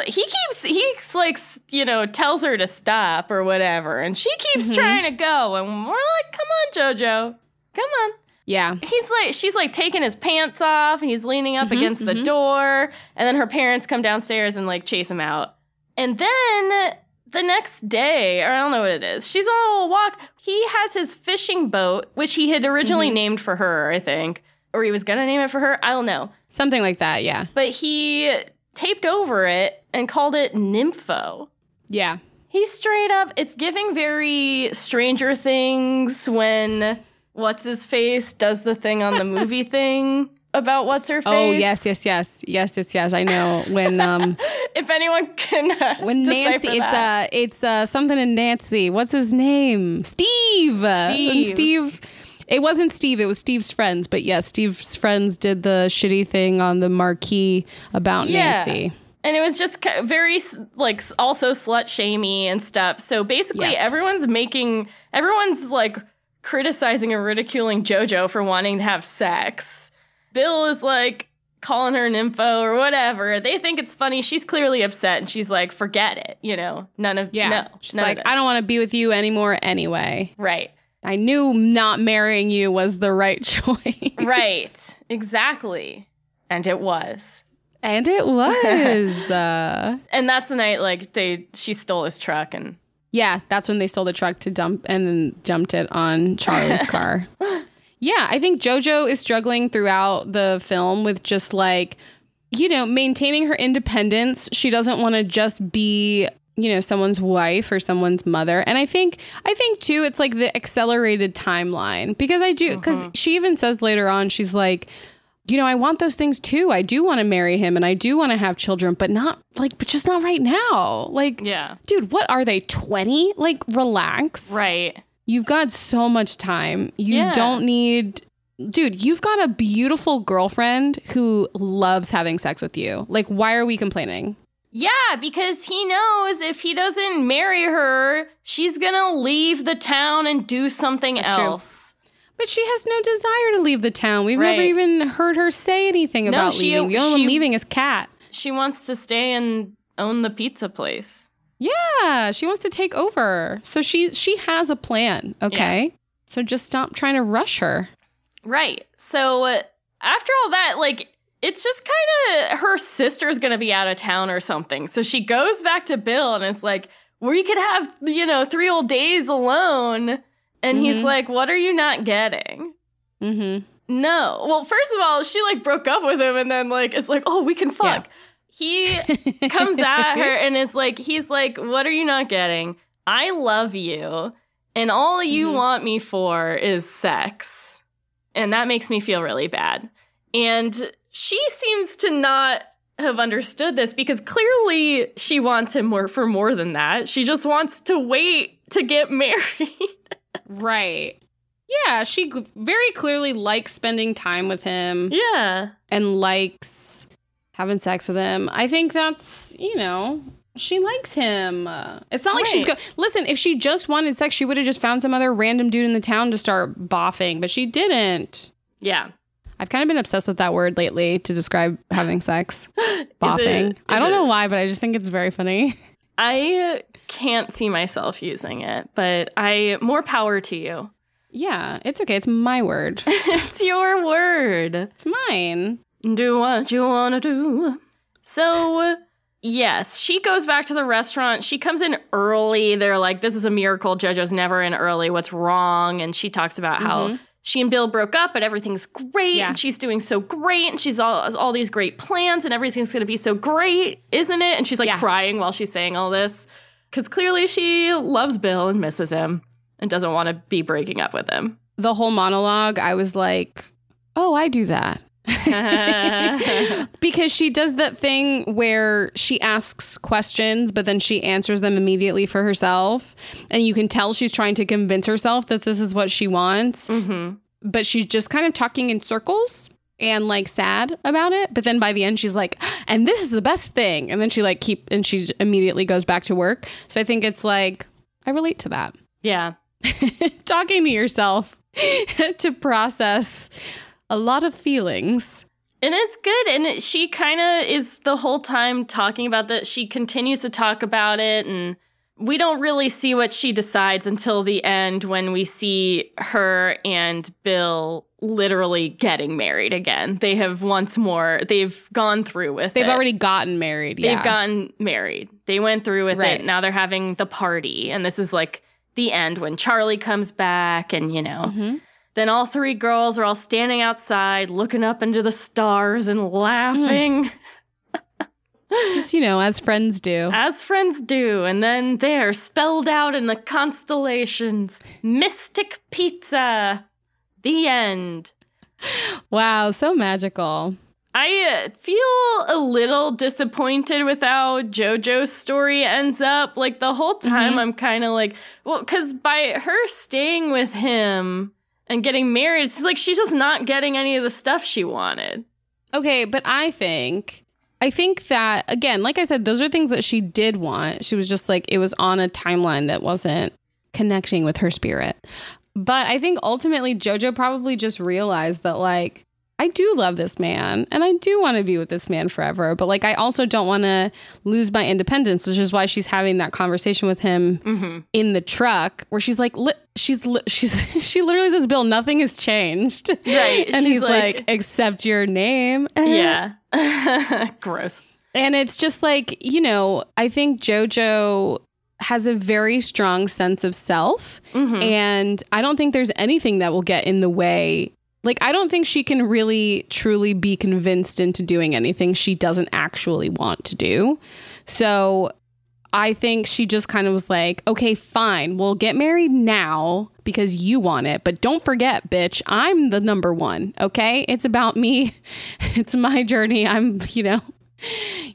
he keeps he's like you know tells her to stop or whatever. And she keeps mm-hmm. trying to go. And we're like come on jojo. Come on. Yeah. he's like she's like taking his pants off. And he's leaning up mm-hmm, against the mm-hmm. door. And then her parents come downstairs and like chase him out. And then the next day or i don't know what it is. She's on a little walk. He has his fishing boat which he had originally mm-hmm. named for her i think. Or he was gonna name it for her i don't know. Something like that, yeah. but he taped over it and called it nympho. Yeah. he straight up, it's giving very Stranger Things when what's his face does the thing on the movie thing about what's her face. Oh, yes, yes, yes. Yes, yes, yes. I know when um If anyone can uh, when Nancy it's that. uh it's uh something in Nancy. What's his name? Steve. Uh, Steve. Steve it wasn't Steve, it was Steve's friends, but yes, Steve's friends did the shitty thing on the marquee about Yeah. Nancy. and it was just very like also slut shamey and stuff. So basically, Yes. everyone's making everyone's like criticizing and ridiculing JoJo for wanting to have sex. Bill is like calling her an info or whatever. They think it's funny. She's clearly upset, and she's like, "Forget it," you know. None of Yeah. no. She's like. I don't want to be with you anymore anyway. right, I knew not marrying you was the right choice. right, exactly, and it was. And it was. uh, And that's the night like they she stole his truck and yeah, that's when they stole the truck to dump and then dumped it on Charlie's car. Yeah, I think JoJo is struggling throughout the film with just like, you know, maintaining her independence. She doesn't want to just be, you know, someone's wife or someone's mother. And I think, I think too, it's like the accelerated timeline because I do, because uh-huh. she even says later on, she's like, you know, I want those things too. I do want to marry him and I do want to have children, but not like, but just not right now. Like, yeah. dude, what are they, 20? Like, relax. Right. You've got so much time. You Yeah. don't need. Dude, you've got a beautiful girlfriend who loves having sex with you. Like, why are we complaining? Yeah, because he knows if he doesn't marry her, she's gonna leave the town and do something That's true. else. But she has no desire to leave the town. We've never even heard her say anything No, about she- leaving. The only one leaving is Kat. She wants to stay and own the pizza place. Yeah, she wants to take over. So she she has a plan, okay? So just stop trying to rush her. Right. So uh, after all that, like, it's just kind of her sister's gonna be out of town or something. So she goes back to Bill and is like, we could have, you know, three whole days alone. And he's Mhm. like, what are you not getting? Mm-hmm. No. Well, first of all, she like broke up with him and then like it's like, oh, we can fuck. He comes at her and is like, he's like, what are you not getting? I love you. And all you Mhm. want me for is sex. And that makes me feel really bad. And she seems to not have understood this because clearly she wants him more for more than that. She just wants to wait to get married. Right. Yeah, she very clearly likes spending time with him yeah. and likes having sex with him. I think that's, you know, she likes him. Uh, It's not like she's go. Listen, if she just wanted sex, she would have just found some other random dude in the town to start boffing, but she didn't. Yeah. I've kind of been obsessed with that word lately to describe having sex. Boffing. it- I don't it- know why, but I just think it's very funny. I can't see myself using it, but I more power to you. Yeah, it's okay. It's my word. it's your word. It's mine. Do what you want to do. So, uh, yes, she goes back to the restaurant. She comes in early. They're like, this is a miracle. JoJo's never in early. What's wrong? And she talks about how mm-hmm. she and Bill broke up, but everything's great. Yeah. And she's doing so great. And she's all, has all these great plans, and everything's going to be so great, isn't it? And she's like Yeah. crying while she's saying all this because clearly she loves Bill and misses him and doesn't want to be breaking up with him. The whole monologue, I was like, oh, I do that. because she does that thing where she asks questions, but then she answers them immediately for herself. And you can tell she's trying to convince herself that this is what she wants, hmm but she's just kind of talking in circles and like sad about it. But then by the end, she's like, and this is the best thing. And then she like keep, and she immediately goes back to work. So I think it's like, I relate to that. Yeah. talking to yourself to process a lot of feelings. And it's good. And it, she kind of is the whole time talking about that. She continues to talk about it. And we don't really see what she decides until the end when we see her and Bill literally getting married again. They have once more, they've gone through with it. They've it. already gotten married. They've yeah. gotten married. They went through with Right. it. Now they're having the party. And this is like the end when Charlie comes back and, you know. Mhm. Then all three girls are all standing outside, looking up into the stars and laughing, Just, you know, as friends do. as friends do. And then there, spelled out in the constellations, Mystic Pizza. The end. Wow, so magical. I uh, feel a little disappointed with how JoJo's story ends up. Like the whole time, Mhm. I'm kind of like, well, because by her staying with him and getting married, she's like, she's just not getting any of the stuff she wanted. Okay, but I think I think that again, like I said, those are things that she did want. She was just like it was on a timeline that wasn't connecting with her spirit. But I think ultimately JoJo probably just realized that like I do love this man and I do want to be with this man forever, but like I also don't want to lose my independence, which is why she's having that conversation with him mm-hmm. in the truck where she's like li- she's li- she's she literally says, "Bill, nothing has changed." Right. and She's he's like, like- "Except your name." Yeah. Gross. And it's just like, you know, I think JoJo has a very strong sense of self. Mm-hmm. And I don't think there's anything that will get in the way. Like, I don't think she can really truly be convinced into doing anything she doesn't actually want to do. So I think she just kind of was like, okay, fine, we'll get married now because you want it. But don't forget, bitch, I'm the number one. Okay. It's about me. It's my journey. I'm, you know,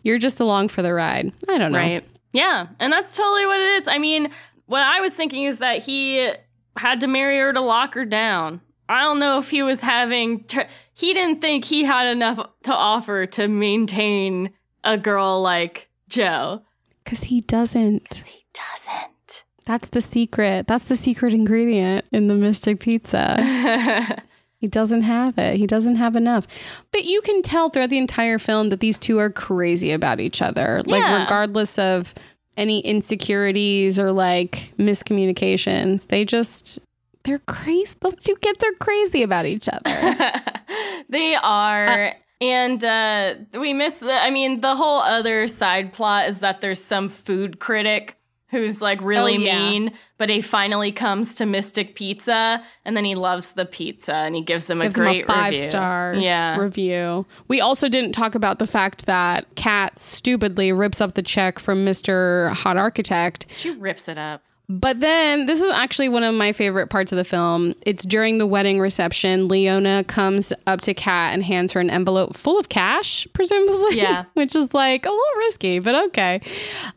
you're just along for the ride. I don't know. Right. Yeah. And that's totally what it is. I mean, what I was thinking is that he had to marry her to lock her down. I don't know if he was having, tr- he didn't think he had enough to offer to maintain a girl like Joe. Because he doesn't. He doesn't. That's the secret. That's the secret ingredient in the Mystic Pizza. he doesn't have it. He doesn't have enough. But you can tell throughout the entire film that these two are crazy about each other. Yeah. Like, regardless of any insecurities or like miscommunications, they just, they're crazy. Those two kids are crazy about each other. they are. and uh, we miss the, I mean, the whole other side plot is that there's some food critic who's like really Oh, yeah. mean, but he finally comes to Mystic Pizza and then he loves the pizza and he gives them a gives him great five review. star Yeah. review. We also didn't talk about the fact that Kat stupidly rips up the check from Mr. Hot Architect. she rips it up. But then this is actually one of my favorite parts of the film. It's during the wedding reception. Leona comes up to Kat and hands her an envelope full of cash, presumably. Yeah. Which is like a little risky, but okay.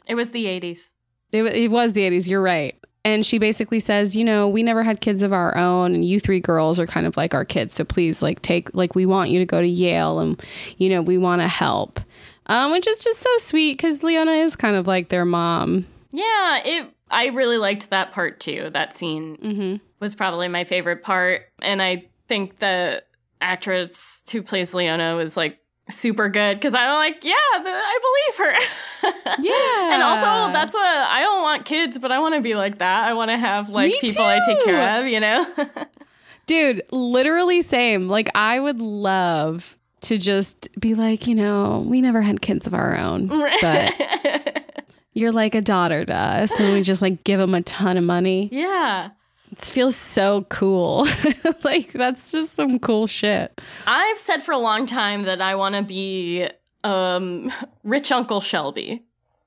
It was the 80s. It, it was the 80s, you're right. And she basically says, you know, we never had kids of our own, and you three girls are kind of like our kids. So please, like, take, like, we want you to go to Yale, and, you know, we want to help. Um, which is just so sweet because Leona is kind of like their mom. Yeah, it. I really liked that part too. That scene Mm-hmm. was probably my favorite part, and I think the actress who plays Leona was like super good because I'm like, yeah, the, I believe her. Yeah. and also that's what I don't want kids, but I want to be like that. I want to have like Me people I take care of, you know. Dude, literally same. Like I would love to just be like, you know, we never had kids of our own, but you're like a daughter to us, and we just like give them a ton of money. yeah. It feels so cool. like that's just some cool shit. I've said for a long time that I want to be um rich Uncle Shelby.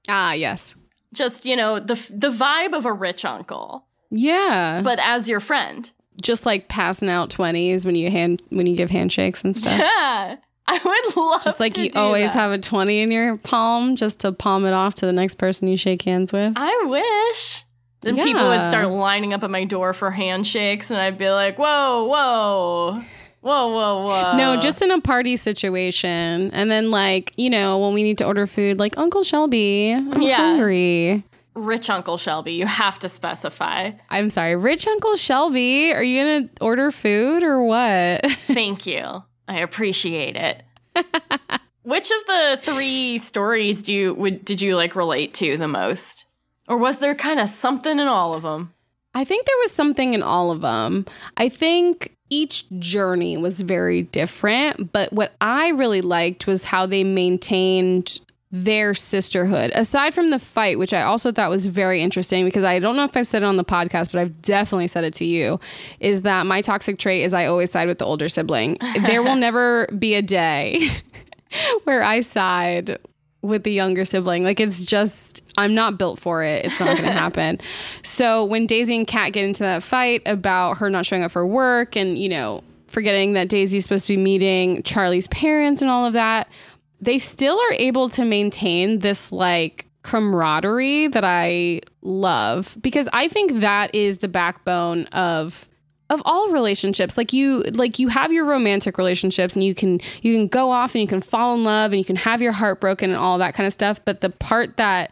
Ah, yes. Just, you know, the the vibe of a rich uncle, Yeah. but as your friend. just like passing out 20s when you hand when you give handshakes and stuff. Yeah. I would love Just like you always that. have a 20 in your palm just to palm it off to the next person you shake hands with. I wish. Then people would start lining up at my door for handshakes, and I'd be like, whoa, whoa, whoa, whoa, whoa. No, just in a party situation. And then, like, you know, when we need to order food, like, Uncle Shelby, I'm Yeah. hungry. rich Uncle Shelby. You have to specify. I'm sorry, rich Uncle Shelby, are you going to order food or what? Thank you. I appreciate it. Which of the three stories do you would did you like relate to the most? Or was there kind of something in all of them? I think there was something in all of them. I think each journey was very different, but what I really liked was how they maintained their sisterhood. Aside from the fight, which I also thought was very interesting because I don't know if I've said it on the podcast, but I've definitely said it to you, is that my toxic trait is I always side with the older sibling. there will never be a day where I side with the younger sibling. Like it's just I'm not built for it. It's not going to happen. So when Daisy and Kat get into that fight about her not showing up for work and you know forgetting that Daisy's supposed to be meeting Charlie's parents and all of that, they still are able to maintain this like camaraderie that I love because I think that is the backbone of of all relationships. Like you like you have your romantic relationships and you can you can go off and you can fall in love and you can have your heart broken and all that kind of stuff but the part that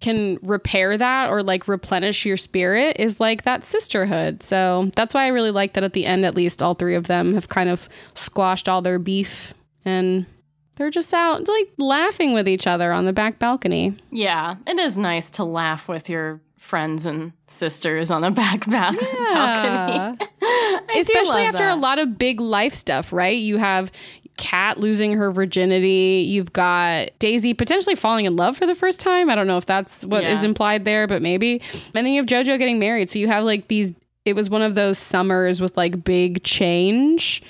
can repair that or like replenish your spirit is like that sisterhood. So that's why i really like that at the end at least all three of them have kind of squashed all their beef and they're just out like laughing with each other on the back balcony Yeah, it is nice to laugh with your friends and sisters on the back ba- balcony. Especially after a lot of big life stuff, right? You have Kat losing her virginity. You've got Daisy potentially falling in love for the first time. I don't know if that's what is Yeah. implied there, but maybe. And then you have JoJo getting married. So you have like these. It was one of those summers with like big change,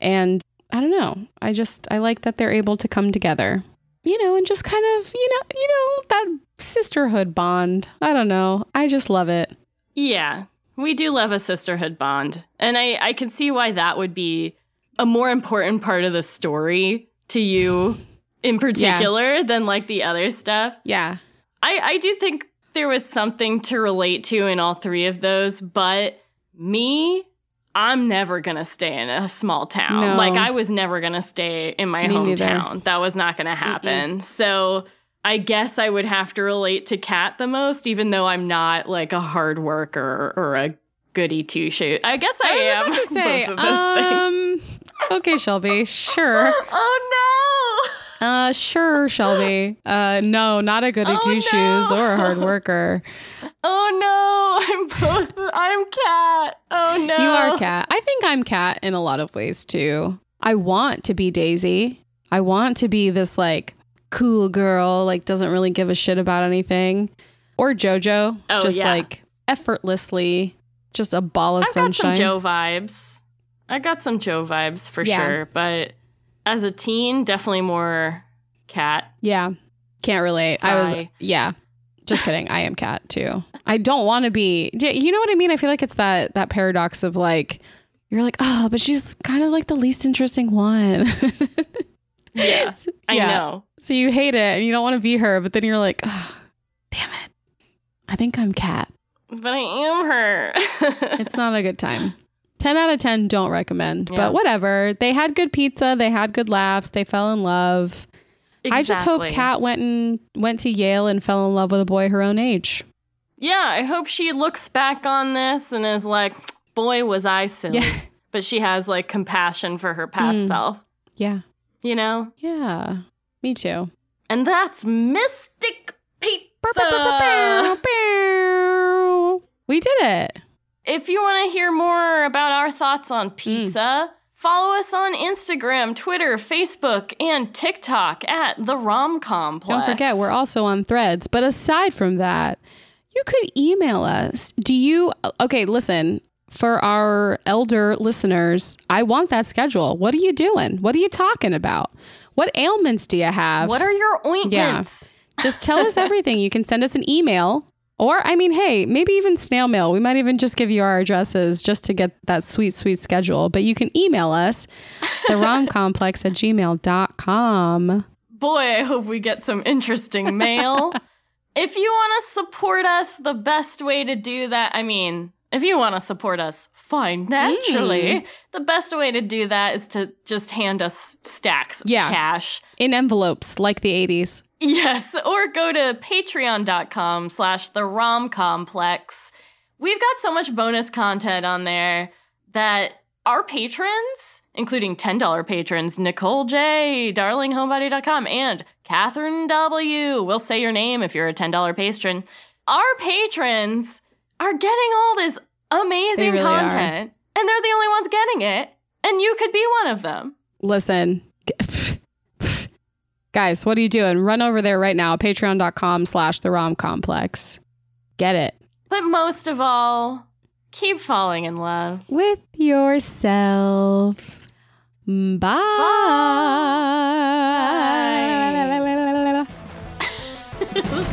and I don't know. I just I like that they're able to come together. You know, and just kind of, you know, you know, that sisterhood bond. I don't know. I just love it. Yeah, we do love a sisterhood bond. And I, I can see why that would be a more important part of the story to you in particular than like the other stuff. Yeah. I, I do think there was something to relate to in all three of those, but me, I'm never gonna stay in a small town. No. Like I was never gonna stay in my Me neither. hometown. That was not gonna happen. So I guess I would have to relate to Kat the most, even though I'm not like a hard worker or a goody two shoes. I guess I, am. I to say, both of those things. um, okay, Shelby, sure. Oh Uh, sure, Shelby. Uh, no, not a goody Oh, two shoes or a hard worker. Oh no! I'm both. I'm Kat. Oh no! You are Kat. I think I'm Kat in a lot of ways too. I want to be Daisy. I want to be this like cool girl, like doesn't really give a shit about anything. Or JoJo, Oh, just yeah. like effortlessly, just a ball of I've got sunshine. some Joe vibes. I got some Joe vibes for Yeah. sure, but as a teen, definitely more Kat. Yeah. Can't relate. I was yeah. Just kidding. I am Kat too. I don't want to be. Yeah, You know what I mean? I feel like it's that that paradox of like you're like, "Oh, but she's kind of like the least interesting one." Yeah, I Yeah. know. So you hate it and you don't want to be her, but then you're like, oh, "Damn it. I think I'm Kat." But I am her. It's not a good time. 10 out of 10 don't recommend. Yeah. But whatever. They had good pizza, they had good laughs, they fell in love. I just hope Exactly. Kat went and went to Yale and fell in love with a boy her own age. Yeah, I hope she looks back on this and is like, boy, was I silly. Yeah. But she has like compassion for her past Mm. self, Yeah. you know? Yeah. Me too. And that's Mystic Pizza. We did it. If you want to hear more about our thoughts on Mm. pizza, follow us on Instagram, Twitter, Facebook, and TikTok at the Rom Complex. Don't forget, we're also on threads. But aside from that, you could email us. Do you, okay, listen, for our elder listeners, I want that schedule. What are you doing? What are you talking about? What ailments do you have? What are your ointments? Just tell us everything. You can send us an email. Or, I mean, hey, maybe even snail mail. We might even just give you our addresses just to get that sweet, sweet schedule. But you can email us, the romcomplex at gmail.com. Boy, I hope we get some interesting mail. if you want to support us, the best way to do that, I mean, if you want to support us financially, Mm. the best way to do that is to just hand us stacks of Yeah. cash. In envelopes like the 80s. Yes, or go to patreon.com slash the rom complex. We've got so much bonus content on there that our patrons, including $10 patrons, Nicole J, darlinghomebody.com, and Catherine W, we'll say your name if you're a $10 patron. Our patrons are getting all this amazing really are. content, and they're the only ones getting it, and you could be one of them. Listen, guys, what are you doing? Run over there right now, patreon.com slash the romcomplex. Get it. But most of all, keep falling in love. with yourself. Bye. Hey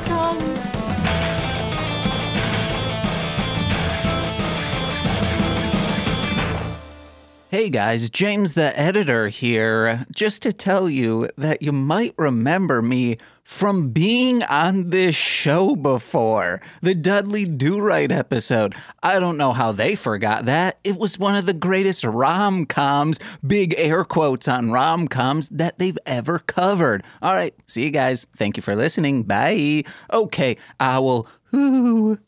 Hey guys, James the editor here. Just to tell you that you might remember me from being on this show before. The Dudley Do Right episode. I don't know how they forgot that. It was one of the greatest rom coms, big air quotes on rom coms, that they've ever covered. All right, see you guys. Thank you for listening. Bye. Okay, I will. Ooh.